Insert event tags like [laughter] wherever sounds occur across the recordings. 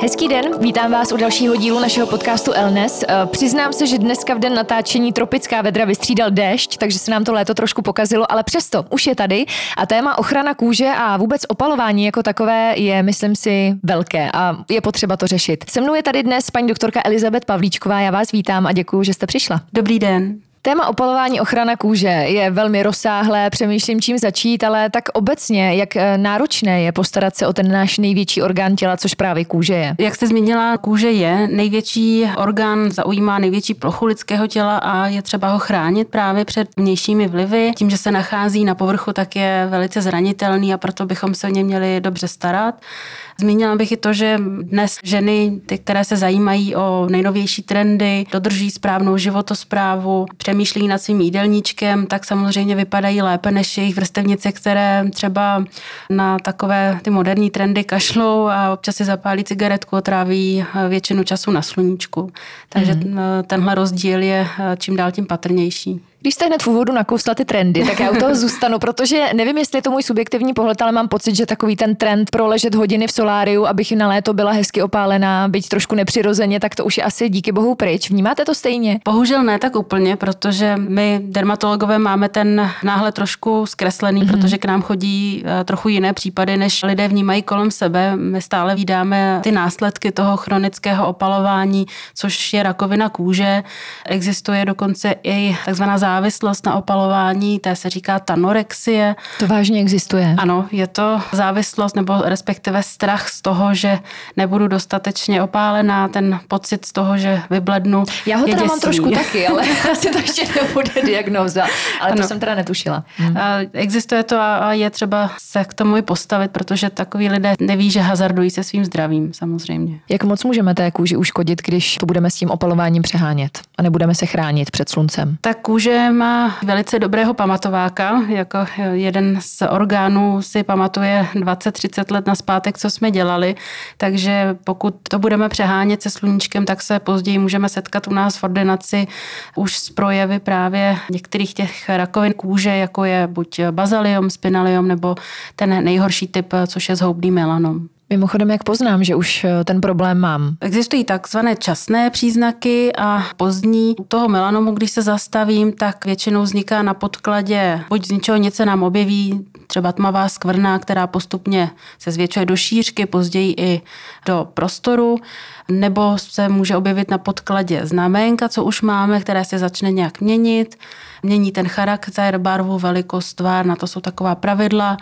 Hezký den, vítám vás u dalšího dílu našeho podcastu Elnes. Eh, přiznám se, že dneska v den natáčení tropická vedra vystřídal déšť, takže se nám to léto trošku pokazilo, ale přesto už je tady a téma ochrana kůže a vůbec opalování jako takové je, myslím si, velké a je potřeba to řešit. Se mnou je tady dnes paní doktorka Elizabet Pavlíčková, já vás vítám a děkuji, že jste přišla. Dobrý den. Téma opalování ochrana kůže je velmi rozsáhlé, přemýšlím, čím začít, ale tak obecně, jak eh, náročné je postarat se o ten náš největší orgán těla, což právě kůže je. Jak jste zmínila, kůže je největší orgán, zaujímá největší plochu lidského těla a je třeba ho chránit právě před vnějšími vlivy. Tím, že se nachází na povrchu, tak je velice zranitelný a proto bychom se o ně měli dobře starat. Zmínila bych i to, že dnes ženy, ty, které se zajímají o nejnovější trendy, dodrží správnou životosprávu, přemýšlí nad svým jídelníčkem, tak samozřejmě vypadají lépe než jejich vrstevnice, které třeba na takové ty moderní trendy kašlou a občas si zapálí cigaretku a tráví většinu času na sluníčku. Takže mm. tenhle rozdíl je čím dál tím patrnější. Když jste hned v úvodu nakousla ty trendy, tak já u toho zůstanu, protože nevím, jestli je to můj subjektivní pohled, ale mám pocit, že takový ten trend proležet hodiny v soláriu, abych na léto byla hezky opálená, byť trošku nepřirozeně, tak to už je asi díky bohu pryč. Vnímáte to stejně? Bohužel ne tak úplně, protože my dermatologové máme ten náhle trošku zkreslený, mm-hmm. protože k nám chodí eh, trochu jiné případy, než lidé vnímají kolem sebe. My stále vídáme ty následky toho chronického opalování, což je rakovina kůže. Existuje dokonce i takzvaná závislost na opalování, té se říká tanorexie. To vážně existuje. Ano, je to závislost nebo respektive strach z toho, že nebudu dostatečně opálená, ten pocit z toho, že vyblednu. Já ho teda mám trošku [laughs] taky, ale [laughs] asi to ještě nebude diagnóza, ale ano. to jsem teda netušila. Hmm. Existuje to a je třeba se k tomu i postavit, protože takový lidé neví, že hazardují se svým zdravím samozřejmě. Jak moc můžeme té kůži uškodit, když to budeme s tím opalováním přehánět a nebudeme se chránit před sluncem? Ta kůže má velice dobrého pamatováka. Jako jeden z orgánů si pamatuje 20-30 let na zpátek, co jsme dělali. Takže pokud to budeme přehánět se sluníčkem, tak se později můžeme setkat u nás v ordinaci už s projevy právě některých těch rakovin kůže, jako je buď bazaliom, spinaliom nebo ten nejhorší typ, což je zhoubný melanom. Mimochodem, jak poznám, že už eh, ten problém mám? Existují takzvané časné příznaky a pozdní. U toho melanomu, když se zastavím, tak většinou vzniká na podkladě buď z ničeho něco nám objeví, třeba tmavá skvrna, která postupně se zvětšuje do šířky, později i do prostoru, nebo se může objevit na podkladě znamenka, co už máme, které se začne nějak měnit mění ten charakter, barvu, velikost, tvár, na to jsou taková pravidla.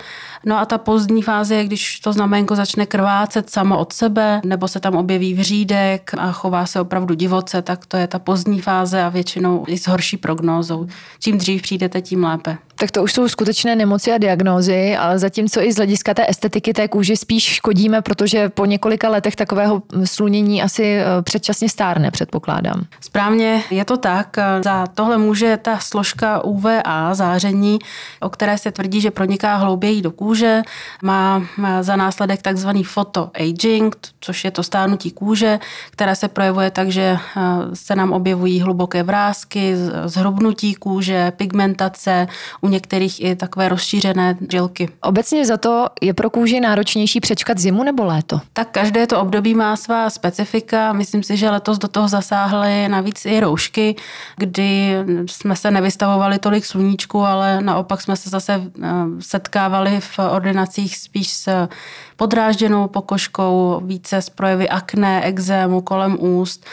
No a ta pozdní fáze je, když to znamenko začne krvácet samo od sebe, nebo se tam objeví vřídek a chová se opravdu divoce, tak to je ta pozdní fáze a většinou i s horší prognózou. Čím dřív přijdete, tím lépe. Tak to už jsou skutečné nemoci a diagnózy, ale zatímco i z hlediska té estetiky té kůže spíš škodíme, protože po několika letech takového slunění asi eh, předčasně stárne, předpokládám. Správně je to tak. Za tohle může ta složka UVA záření, o které se tvrdí, že proniká hlouběji do kůže, má za následek takzvaný photoaging, což je to stárnutí kůže, které se projevuje tak, že eh, se nám objevují hluboké vrázky, zhrubnutí kůže, pigmentace, u některých i takové rozšířené žilky. Obecně za to je pro kůži náročnější přečkat zimu nebo léto? Tak každé to období má svá specifika. Myslím si, že letos do toho zasáhly navíc i roušky, kdy jsme se nevystavovali tolik sluníčku, ale naopak jsme se zase eh, setkávali v ordinacích spíš s podrážděnou pokožkou, více s projevy akné, exému kolem úst.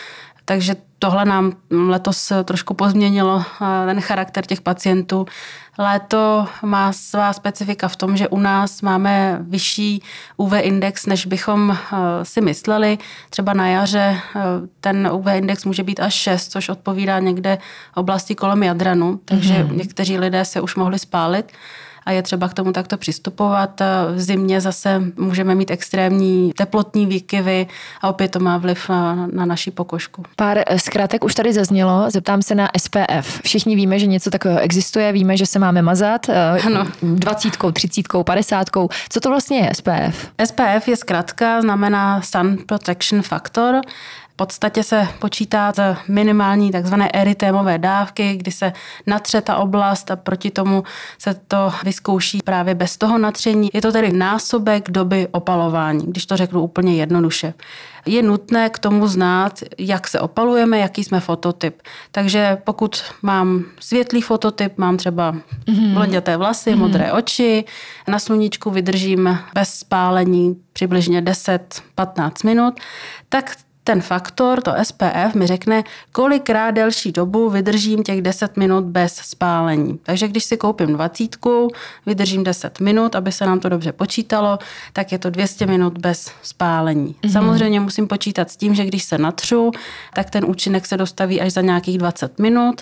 Takže tohle nám letos trošku pozměnilo eh, ten charakter těch pacientů. Léto má svá specifika v tom, že u nás máme vyšší UV index, než bychom eh, si mysleli. Třeba na jaře eh, ten UV index může být až 6, což odpovídá někde oblasti kolem Jadranu, takže mm-hmm. někteří lidé se už mohli spálit. A je třeba k tomu takto přistupovat. V zimě zase můžeme mít extrémní teplotní výkyvy a opět to má vliv na, na naší pokožku. Pár eh, zkrátek už tady zaznělo, zeptám se na SPF. Všichni víme, že něco takového existuje, víme, že se máme mazat eh, ano. 20, 30, 50. Co to vlastně je SPF? SPF je zkrátka, znamená Sun Protection Factor v podstatě se počítá za minimální takzvané eritémové dávky, kdy se natře ta oblast a proti tomu se to vyzkouší právě bez toho natření. Je to tedy násobek doby opalování, když to řeknu úplně jednoduše. Je nutné k tomu znát, jak se opalujeme, jaký jsme fototyp. Takže pokud mám světlý fototyp, mám třeba mm-hmm. blonděté vlasy, mm-hmm. modré oči, na sluníčku vydržím bez spálení přibližně 10-15 minut, tak ten faktor, to SPF, mi řekne, kolikrát delší dobu vydržím těch 10 minut bez spálení. Takže když si koupím 20, vydržím 10 minut, aby se nám to dobře počítalo, tak je to 200 minut bez spálení. Mm-hmm. Samozřejmě musím počítat s tím, že když se natřu, tak ten účinek se dostaví až za nějakých 20 minut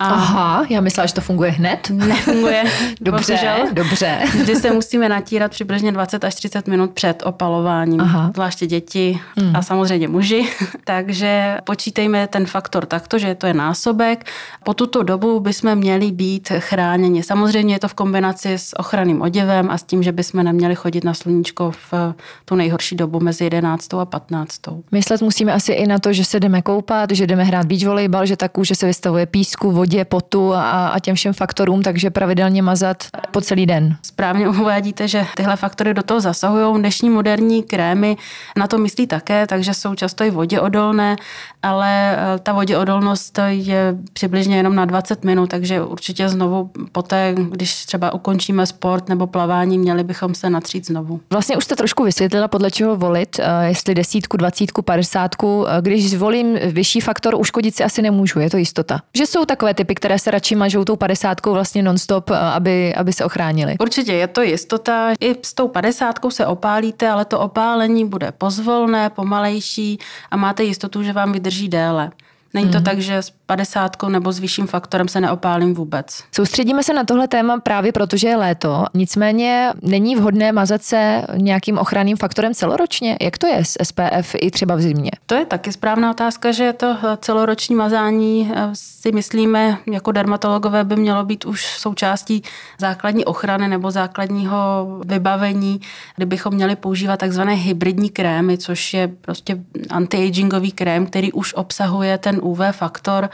a Aha, já myslela, že to funguje hned. Nefunguje. [laughs] dobře, bohužel. dobře. Vždy se musíme natírat přibližně 20 až 30 minut před opalováním. Aha. Zvláště děti mm. a samozřejmě muži. [laughs] Takže počítejme ten faktor takto, že to je násobek. Po tuto dobu bychom měli být chráněni. Samozřejmě je to v kombinaci s ochranným oděvem a s tím, že bychom neměli chodit na sluníčko v tu nejhorší dobu mezi 11. a 15. Myslet musíme asi i na to, že se jdeme koupat, že jdeme hrát beach volejbal, že tak že se vystavuje písku, vodě vodě, potu a, a těm všem faktorům, takže pravidelně mazat po celý den. Správně uvádíte, že tyhle faktory do toho zasahují. Dnešní moderní krémy na to myslí také, takže jsou často i vodě odolné, ale eh, ta voděodolnost je přibližně jenom na 20 minut, takže určitě znovu poté, když třeba ukončíme sport nebo plavání, měli bychom se natřít znovu. Vlastně už jste trošku vysvětlila, podle čeho volit, eh, jestli desítku, dvacítku, padesátku. Eh, když zvolím vyšší faktor, uškodit si asi nemůžu, je to jistota. Že jsou takové typy, které se radši mažou tou padesátkou vlastně nonstop, aby, aby se ochránili. Určitě je to jistota. I s tou padesátkou se opálíte, ale to opálení bude pozvolné, pomalejší a máte jistotu, že vám vydrží déle. Není to mm-hmm. tak, že s 50 nebo s vyšším faktorem se neopálím vůbec. Soustředíme se na tohle téma právě proto, že je léto. Nicméně není vhodné mazat se nějakým ochranným faktorem celoročně. Jak to je s SPF i třeba v zimě? To je taky správná otázka, že to celoroční mazání eh, si myslíme jako dermatologové by mělo být už součástí základní ochrany nebo základního vybavení, kdybychom měli používat takzvané hybridní krémy, což je prostě anti-agingový krém, který už obsahuje ten UV faktor.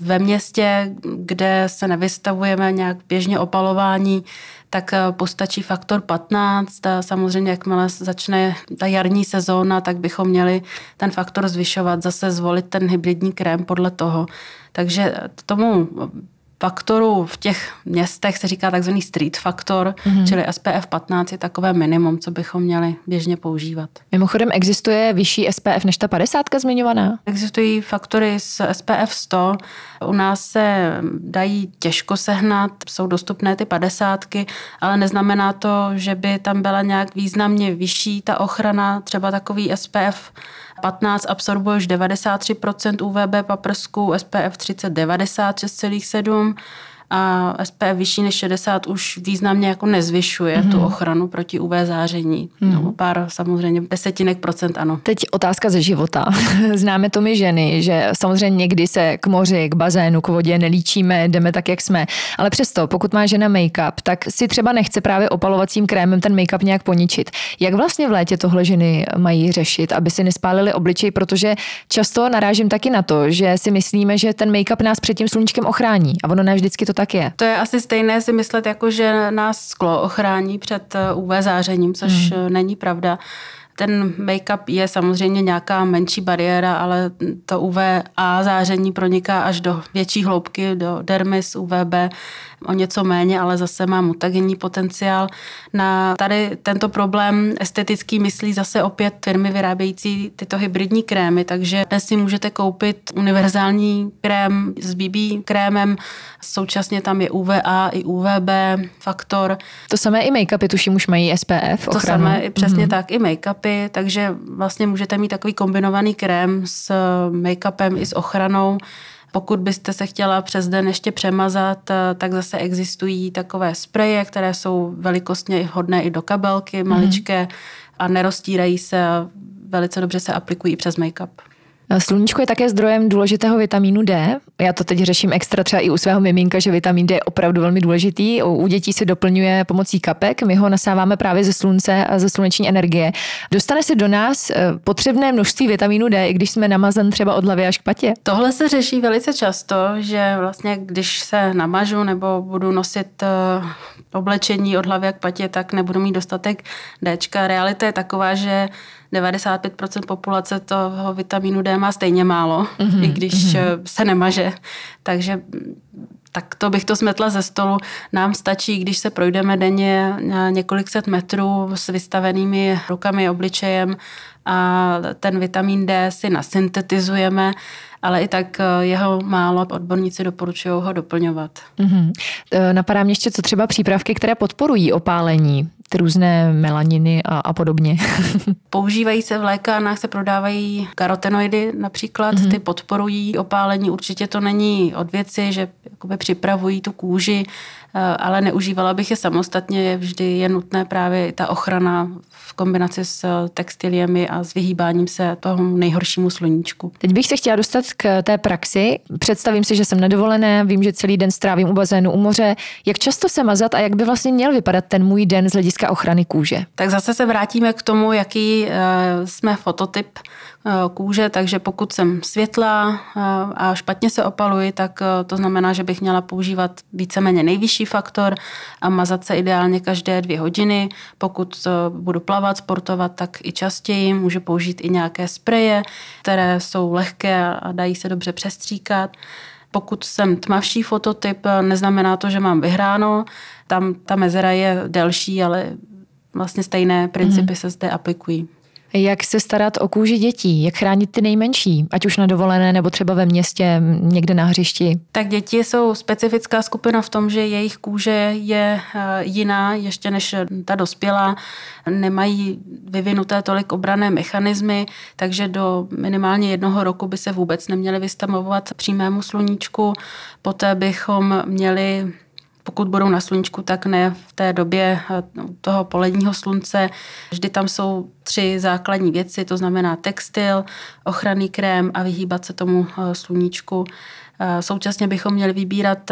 Ve městě, kde se nevystavujeme nějak běžně opalování, tak eh, postačí faktor 15. A samozřejmě, jakmile začne ta jarní sezóna, tak bychom měli ten faktor zvyšovat, zase zvolit ten hybridní krém podle toho. Takže tomu faktorů v těch městech se říká takzvaný street faktor, mm-hmm. čili SPF 15 je takové minimum, co bychom měli běžně používat. Mimochodem existuje vyšší SPF než ta 50 zmiňovaná? Existují faktory s SPF 100. U nás se dají těžko sehnat, jsou dostupné ty 50, ale neznamená to, že by tam byla nějak významně vyšší ta ochrana, třeba takový SPF 15 absorbuje už 93% UVB paprsku, SPF 30 96,7 a SPF vyšší než 60 už významně jako nezvyšuje mm-hmm. tu mhm. ochranu proti UV záření. Mm-hmm. No, pár samozřejmě desetinek procent ano. Teď otázka ze života. [laughs] Známe to my ženy, že samozřejmě někdy se k moři, k bazénu, k vodě nelíčíme, jdeme tak, jak jsme. Ale přesto, pokud má žena make-up, tak si třeba nechce právě opalovacím krémem ten make-up nějak poničit. Jak vlastně v létě tohle ženy mají řešit, aby si nespálili obličej, protože často narážím taky na to, že si myslíme, že ten make-up nás před tím sluníčkem ochrání. A ono ne vždycky to tak je. To je asi stejné si myslet, jako že nás sklo ochrání před eh, UV zářením, což hmm. není pravda. Ten make-up je samozřejmě nějaká menší bariéra, ale to UVA záření proniká až do větší hloubky, do dermis, UVB, o něco méně, ale zase má mutagenní potenciál. Na tady tento problém estetický myslí zase opět firmy vyrábějící tyto hybridní krémy, takže dnes si můžete koupit univerzální krém s BB krémem, současně tam je UVA i UVB faktor. To samé i make-upy, tuším, už mají SPF ochranu. To samé, přesně mm-hmm. tak, i make-upy, takže vlastně můžete mít takový kombinovaný krém s make-upem i s ochranou Pokud byste se chtěla přes den ještě přemazat, tak zase existují takové spreje, které jsou velikostně vhodné i do kabelky, maličké mm. a neroztírají se a velice dobře se aplikují přes make-up. Sluníčko je také zdrojem důležitého vitamínu D. Já to teď řeším extra třeba i u svého miminka, že vitamin D je opravdu velmi důležitý. U dětí se doplňuje pomocí kapek. My ho nasáváme právě ze slunce a ze sluneční energie. Dostane se do nás eh, potřebné množství vitamínu D, i když jsme namazan třeba od hlavy až k patě. Tohle se řeší velice často, že vlastně když se namažu nebo budu nosit eh, oblečení od hlavy k patě, tak nebudu mít dostatek D. Realita je taková, že 95% populace toho vitamínu D má stejně málo, mm-hmm, i když mm-hmm. se nemaže. Takže tak to bych to smetla ze stolu. Nám stačí, když se projdeme denně na několik set metrů s vystavenými rukami, obličejem a ten vitamin D si nasyntetizujeme, ale i tak eh, jeho málo. Odborníci doporučují ho doplňovat. Mm-hmm. Napadá mě ještě, co třeba přípravky, které podporují opálení různé melaniny a, a podobně. [laughs] Používají se v lékárnách, se prodávají karotenoidy například, mm-hmm. ty podporují opálení. Určitě to není od věci, že jakoby připravují tu kůži, ale neužívala bych je samostatně. Vždy je nutné právě ta ochrana v kombinaci s textiliemi a s vyhýbáním se tomu nejhoršímu sluníčku. Teď bych se chtěla dostat k té praxi. Představím si, že jsem na dovolené, vím, že celý den strávím u bazénu u moře. Jak často se mazat a jak by vlastně měl vypadat ten můj den z hlediska ochrany kůže? Tak zase se vrátíme k tomu, jaký eh, jsme fototyp eh, kůže, takže pokud jsem světlá eh, a špatně se opaluji, tak to znamená, že bych měla používat víceméně nejvyšší faktor a mazat se ideálně každé dvě hodiny. Pokud budu plavat, sportovat, tak i častěji. Můžu použít i nějaké spreje, které jsou lehké a dají se dobře přestříkat. Pokud jsem tmavší fototyp, neznamená to, že mám vyhráno. Tam ta mezera je delší, ale vlastně stejné principy mm. se zde aplikují. Jak se starat o kůži dětí? Jak chránit ty nejmenší? Ať už na dovolené nebo třeba ve městě, někde na hřišti? Tak děti jsou specifická skupina v tom, že jejich kůže je eh, jiná ještě než ta dospělá. Nemají vyvinuté tolik obrané mechanismy, takže do minimálně jednoho roku by se vůbec neměly vystavovat přímému sluníčku. Poté bychom měli pokud budou na sluníčku, tak ne v té době eh, toho poledního slunce. Vždy tam jsou tři základní věci, to znamená textil, ochranný krém a vyhýbat se tomu eh, sluníčku. Eh, současně bychom měli vybírat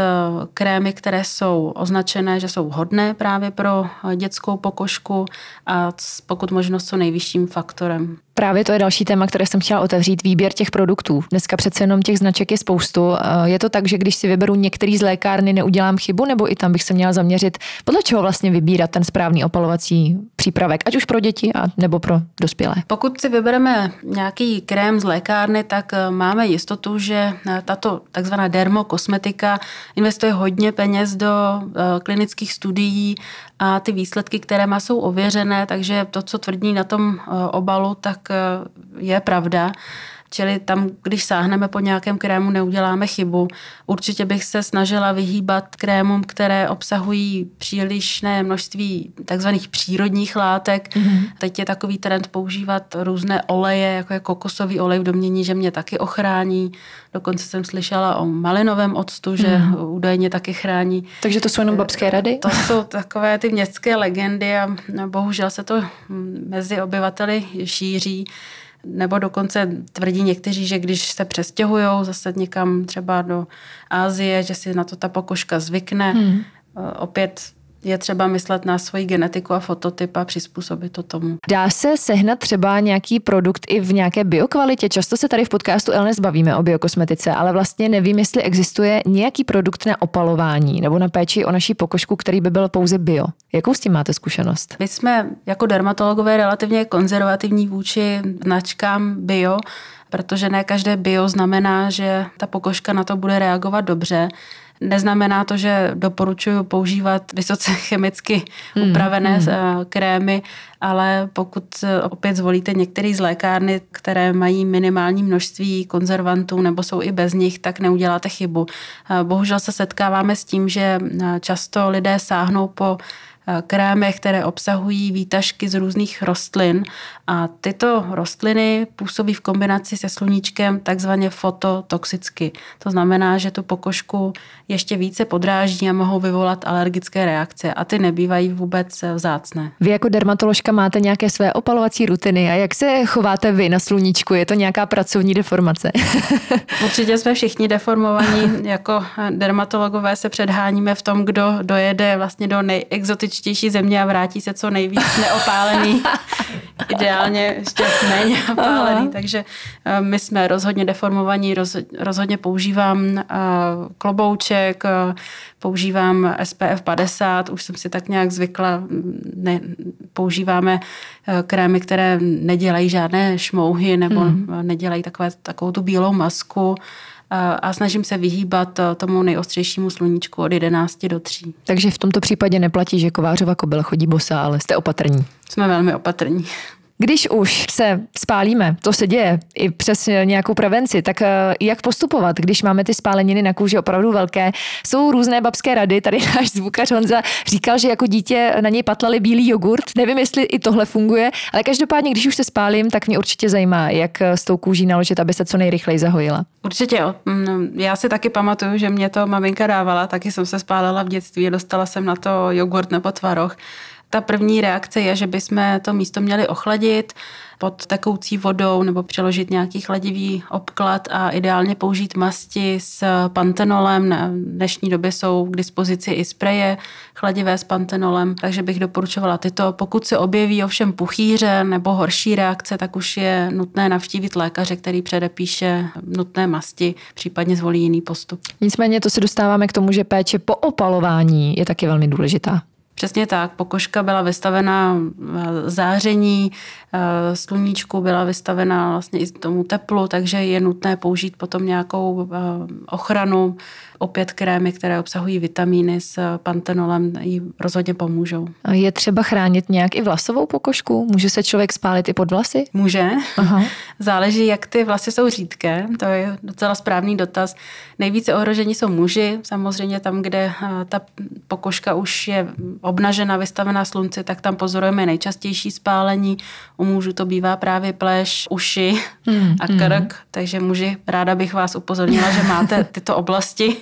krémy, které jsou označené, že jsou hodné právě pro dětskou pokožku a pokud možno s co nejvyšším faktorem. Právě to je další téma, které jsem chtěla otevřít, výběr těch produktů. Dneska přece jenom těch značek je spoustu. Je to tak, že když si vyberu některý z lékárny, neudělám chybu, nebo i tam bych se měla zaměřit, podle čeho vlastně vybírat ten správný opalovací přípravek, ať už pro děti a nebo pro dospělé? Pokud si vybereme nějaký krém z lékárny, tak eh, máme jistotu, že eh, tato takzvaná dermokosmetika investuje hodně peněz do eh, klinických studií a ty výsledky, které má, jsou ověřené, takže to, co tvrdí na tom obalu, tak je pravda. Čili tam, když sáhneme po nějakém krému, neuděláme chybu. Určitě bych se snažila vyhýbat krémům, které obsahují přílišné množství takzvaných přírodních látek. Mm-hmm. Teď je takový trend používat různé oleje, jako je kokosový olej v domění, že mě taky ochrání. Dokonce jsem slyšela o malinovém octu, že mm-hmm. údajně taky chrání. Takže to jsou jenom babské rady? To jsou takové ty městské legendy a bohužel se to mezi obyvateli šíří. Nebo dokonce tvrdí někteří, že když se přestěhují zase někam třeba do Ázie, že si na to ta pokožka zvykne. Hmm. Opět je třeba myslet na svoji genetiku a fototyp a přizpůsobit to tomu. Dá se sehnat třeba nějaký produkt i v nějaké biokvalitě? Často se tady v podcastu Elnes bavíme o biokosmetice, ale vlastně nevím, jestli existuje nějaký produkt na opalování nebo na péči o naší pokožku, který by byl pouze bio. Jakou s tím máte zkušenost? My jsme jako dermatologové relativně konzervativní vůči značkám bio, protože ne každé bio znamená, že ta pokožka na to bude reagovat dobře. Neznamená to, že doporučuji používat vysoce [laughs] chemicky hmm, upravené mm, krémy, ale pokud eh, opět zvolíte některý z lékárny, které mají minimální množství konzervantů nebo jsou i bez nich, tak neuděláte chybu. Bohužel se setkáváme s tím, že často lidé sáhnou po eh, krémech, které obsahují výtažky z různých rostlin a tyto rostliny působí v kombinaci se sluníčkem takzvaně fototoxicky. To znamená, že tu pokožku ještě více podráždí a mohou vyvolat alergické reakce a ty nebývají vůbec vzácné. Vy jako dermatoložka máte nějaké své opalovací rutiny a jak se chováte vy na sluníčku? Je to nějaká pracovní deformace? [laughs] Určitě jsme všichni deformovaní. [laughs] Jako dermatologové se předháníme v tom, kdo dojede vlastně do nejexotičtější země a vrátí se co nejvíc neopálený. [laughs] Ideálně ještě méně opálený. Aha. Takže eh, my jsme rozhodně deformovaní, rozhodně používám eh, klobouček, eh, používám SPF 50, už jsem si tak nějak zvykla, ne, používáme krémy, které nedělají žádné šmouhy nebo hmm. nedělají takové, takovou tu bílou masku a snažím se vyhýbat tomu nejostřejšímu sluníčku od 11 do 3. Takže v tomto případě neplatí, že Kovářova kobyla chodí bosa, ale jste opatrní. Jsme velmi opatrní. Když už se spálíme, to se děje i přes nějakou prevenci, tak eh, jak postupovat, když máme ty spáleniny na kůži opravdu velké? Jsou různé babské rady, tady [laughs] náš zvukař Honza říkal, že jako dítě na něj patlali bílý jogurt. Nevím, jestli i tohle funguje, ale každopádně, když už se spálím, tak mě určitě zajímá, jak s tou kůží naložit, aby se co nejrychleji zahojila. Určitě jo. Mm, já si taky pamatuju, že mě to maminka dávala, taky jsem se spálila v dětství, dostala jsem na to jogurt nebo tvaroh ta první reakce je, že bychom to místo měli ochladit pod tekoucí vodou nebo přeložit nějaký chladivý obklad a ideálně použít masti s pantenolem. Na dnešní době jsou k dispozici i spreje chladivé s pantenolem, takže bych doporučovala tyto. Pokud se objeví ovšem puchýře nebo horší reakce, tak už je nutné navštívit lékaře, který předepíše nutné masti, případně zvolí jiný postup. Nicméně to se dostáváme k tomu, že péče po opalování je taky velmi důležitá. Přesně tak. Pokožka byla vystavena eh, záření, eh, sluníčku byla vystavena vlastně i tomu teplu, takže je nutné použít potom nějakou eh, ochranu opět krémy, které obsahují vitamíny s pantenolem, jí rozhodně pomůžou. Je třeba chránit nějak i vlasovou pokožku? Může se člověk spálit i pod vlasy? Může. Aha. [laughs] Záleží, jak ty vlasy jsou řídké. To je docela správný dotaz. Nejvíce ohrožení jsou muži. Samozřejmě tam, kde eh, ta pokožka už je obnažena, vystavená slunci, tak tam pozorujeme nejčastější spálení. U mužů to bývá právě pleš, uši hmm, a krk. Hmm. Takže muži, ráda bych vás upozornila, že máte [laughs] tyto oblasti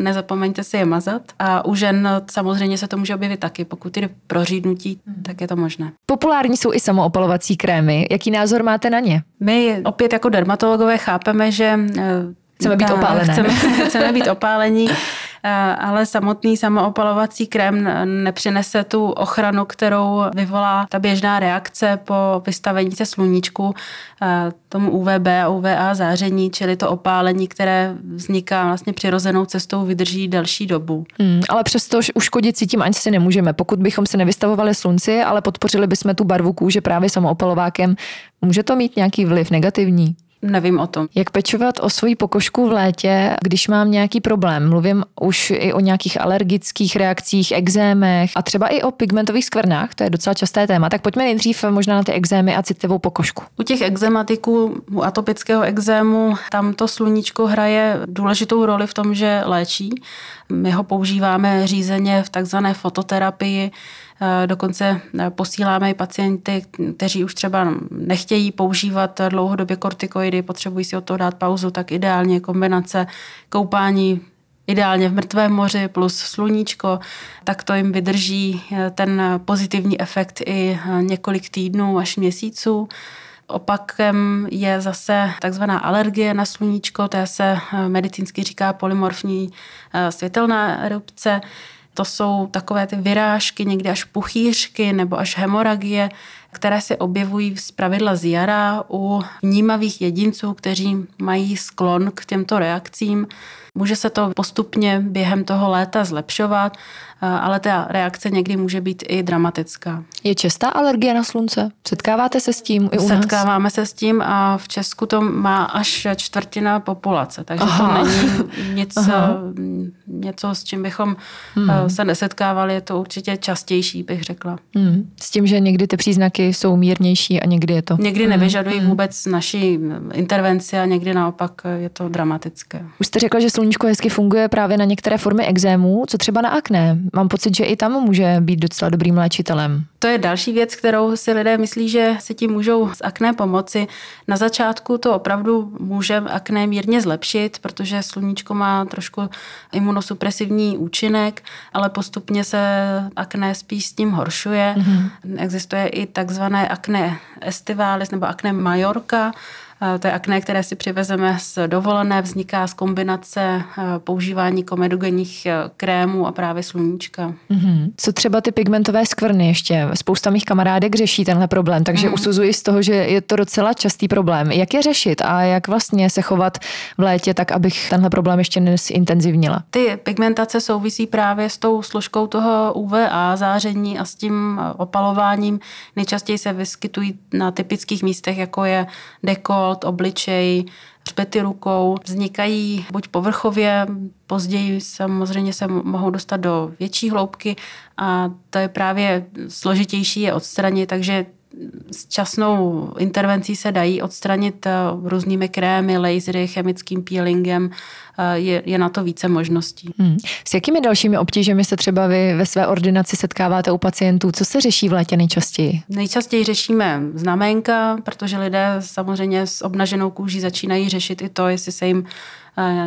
nezapomeňte si je mazat. A u žen samozřejmě se to může objevit taky, pokud jde prořídnutí, hmm. tak je to možné. Populární jsou i samoopalovací krémy. Jaký názor máte na ně? My opět jako dermatologové chápeme, že eh, Chceme být opálené. Chceme, [laughs] chceme být opálení. Eh, ale samotný samoopalovací krém nepřinese tu ochranu, kterou vyvolá ta běžná reakce po vystavení se sluníčku, eh, tomu UVB a UVA záření, čili to opálení, které vzniká vlastně přirozenou cestou, vydrží delší dobu. Hmm, ale přesto uškodit si tím ani si nemůžeme. Pokud bychom se nevystavovali slunci, ale podpořili bychom tu barvu kůže právě samoopalovákem, může to mít nějaký vliv negativní? Nevím o tom. Jak pečovat o svoji pokožku v létě, když mám nějaký problém? Mluvím už i o nějakých alergických reakcích, exémech a třeba i o pigmentových skvrnách, to je docela časté téma. Tak pojďme nejdřív možná na ty exémy a citlivou pokožku. U těch exématiků, u atopického exému, tam to sluníčko hraje důležitou roli v tom, že léčí. My ho používáme řízeně v takzvané fototerapii, dokonce eh, posíláme i pacienty, kteří už třeba nechtějí používat dlouhodobě kortikoidy, potřebují si od toho dát pauzu, tak ideálně kombinace koupání ideálně v mrtvém moři plus sluníčko, tak to jim vydrží eh, ten pozitivní efekt i několik týdnů až měsíců. Opakem je zase takzvaná alergie na sluníčko, to se medicínsky říká polymorfní světelná erupce. To jsou takové ty vyrážky, někdy až puchýřky nebo až hemoragie, které se objevují z pravidla z jara u vnímavých jedinců, kteří mají sklon k těmto reakcím. Může se to postupně během toho léta zlepšovat, ale ta reakce někdy může být i dramatická. Je častá alergie na slunce? Setkáváte se s tím i u nás? Setkáváme se s tím a v Česku to má až čtvrtina populace, takže Aha. to není nic, něco, s čím bychom hmm. se nesetkávali, je to určitě častější, bych řekla. Hmm. S tím, že někdy ty příznaky jsou mírnější a někdy je to. Někdy nevyžadují mm. vůbec naší intervenci a někdy naopak je to dramatické. Už jste řekla, že sluníčko hezky funguje právě na některé formy exémů. Co třeba na akné? Mám pocit, že i tam může být docela dobrým léčitelem. To je další věc, kterou si lidé myslí, že se tím můžou s akné pomoci. Na začátku to opravdu může akné mírně zlepšit, protože sluníčko má trošku imunosupresivní účinek, ale postupně se akné spíš s tím horšuje. Mm-hmm. Existuje i takzvané akné estivalis nebo akné majorka, to je akné, které si přivezeme z dovolené, vzniká z kombinace eh, používání komedogenních eh, krémů a právě sluníčka. Mm-hmm. Co třeba ty pigmentové skvrny ještě? Spousta mých kamarádek řeší tenhle problém, takže mm-hmm. usuzuji z toho, že je to docela častý problém. Jak je řešit a jak vlastně se chovat v létě tak, abych tenhle problém ještě nezintenzivnila? Ty pigmentace souvisí právě s tou složkou toho UVA záření a s tím eh, opalováním. Nejčastěji se vyskytují na typických místech, jako je dekol, dekolt, obličej, hřbety rukou. Vznikají buď povrchově, později samozřejmě se mohou dostat do větší hloubky a to je právě složitější je odstranit, takže s časnou intervencí se dají odstranit eh, různými krémy, lasery, chemickým peelingem. Eh, je, je na to více možností. Hmm. S jakými dalšími obtížemi se třeba vy ve své ordinaci setkáváte u pacientů? Co se řeší v létě nejčastěji? Nejčastěji řešíme znamenka, protože lidé samozřejmě s obnaženou kůží začínají řešit i to, jestli se jim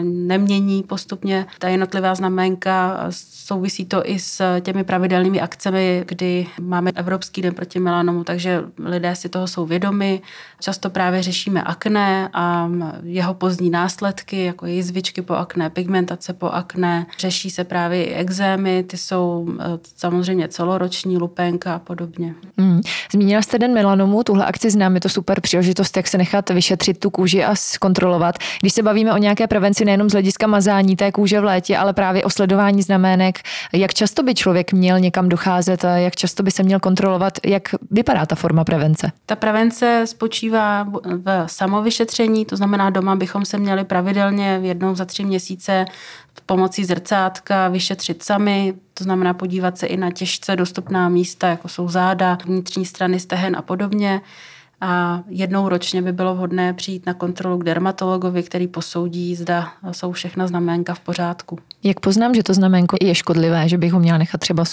nemění postupně ta jednotlivá znamenka. Souvisí to i s těmi pravidelnými akcemi, kdy máme Evropský den proti melanomu, takže lidé si toho jsou vědomi. Často právě řešíme akné a jeho pozdní následky, jako jizvičky po akné, pigmentace po akné. Řeší se právě i exémy, ty jsou eh, samozřejmě celoroční, lupenka a podobně. Hmm. Zmínila jste den melanomu, tuhle akci znám, je to super příležitost, jak se nechat vyšetřit tu kůži a zkontrolovat. Když se bavíme o nějaké prevenci nejenom z hlediska mazání té kůže v létě, ale právě o sledování znamenek. Jak často by člověk měl někam docházet jak často by se měl kontrolovat, jak vypadá ta forma prevence? Ta prevence spočívá v samovyšetření, to znamená doma bychom se měli pravidelně jednou za tři měsíce pomocí zrcátka vyšetřit sami, to znamená podívat se i na těžce dostupná místa, jako jsou záda, vnitřní strany stehen a podobně a jednou ročně by bylo vhodné přijít na kontrolu k dermatologovi, který posoudí, zda jsou všechna znamenka v pořádku. Jak poznám, že to znamenko je škodlivé, že bych ho měla nechat třeba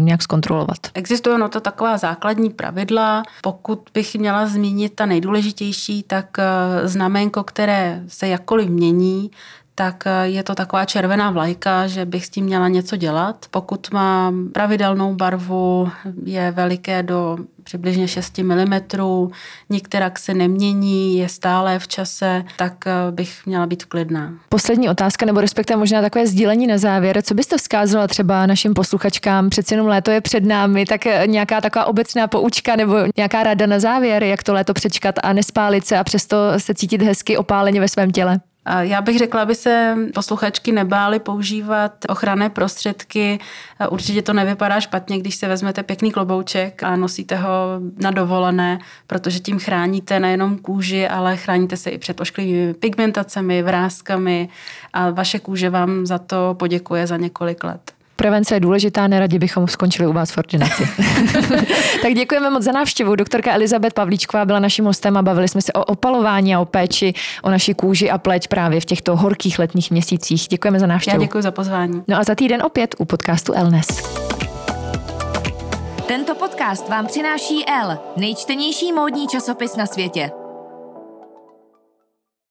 nějak zkontrolovat? Existují no to taková základní pravidla. Pokud bych měla zmínit ta nejdůležitější, tak eh, znamenko, které se jakkoliv mění, tak eh, je to taková červená vlajka, že bych s tím měla něco dělat. Pokud má pravidelnou barvu, je veliké do přibližně 6 mm, některak se nemění, je stále v čase, tak eh, bych měla být klidná. Poslední otázka, nebo respektive možná takové sdílení na závěr. Co byste vzkázala třeba našim posluchačkám? Přeci jenom léto je před námi, tak eh, nějaká taková obecná poučka nebo nějaká rada na závěr, jak to léto přečkat a nespálit se a přesto se cítit hezky opáleně ve svém těle? Já bych řekla, aby se posluchačky nebály používat ochranné prostředky. Určitě to nevypadá špatně, když se vezmete pěkný klobouček a nosíte ho na dovolené, protože tím chráníte nejenom kůži, ale chráníte se i před ošklivými pigmentacemi, vrázkami a vaše kůže vám za to poděkuje za několik let prevence je důležitá, neradi bychom skončili u vás v ordinaci. [laughs] tak děkujeme moc za návštěvu. Doktorka Elizabeth Pavlíčková byla naším hostem a bavili jsme se o opalování a o péči, o naší kůži a pleť právě v těchto horkých letních měsících. Děkujeme za návštěvu. Já děkuji za pozvání. No a za týden opět u podcastu Elnes. Tento podcast vám přináší L, nejčtenější módní časopis na světě.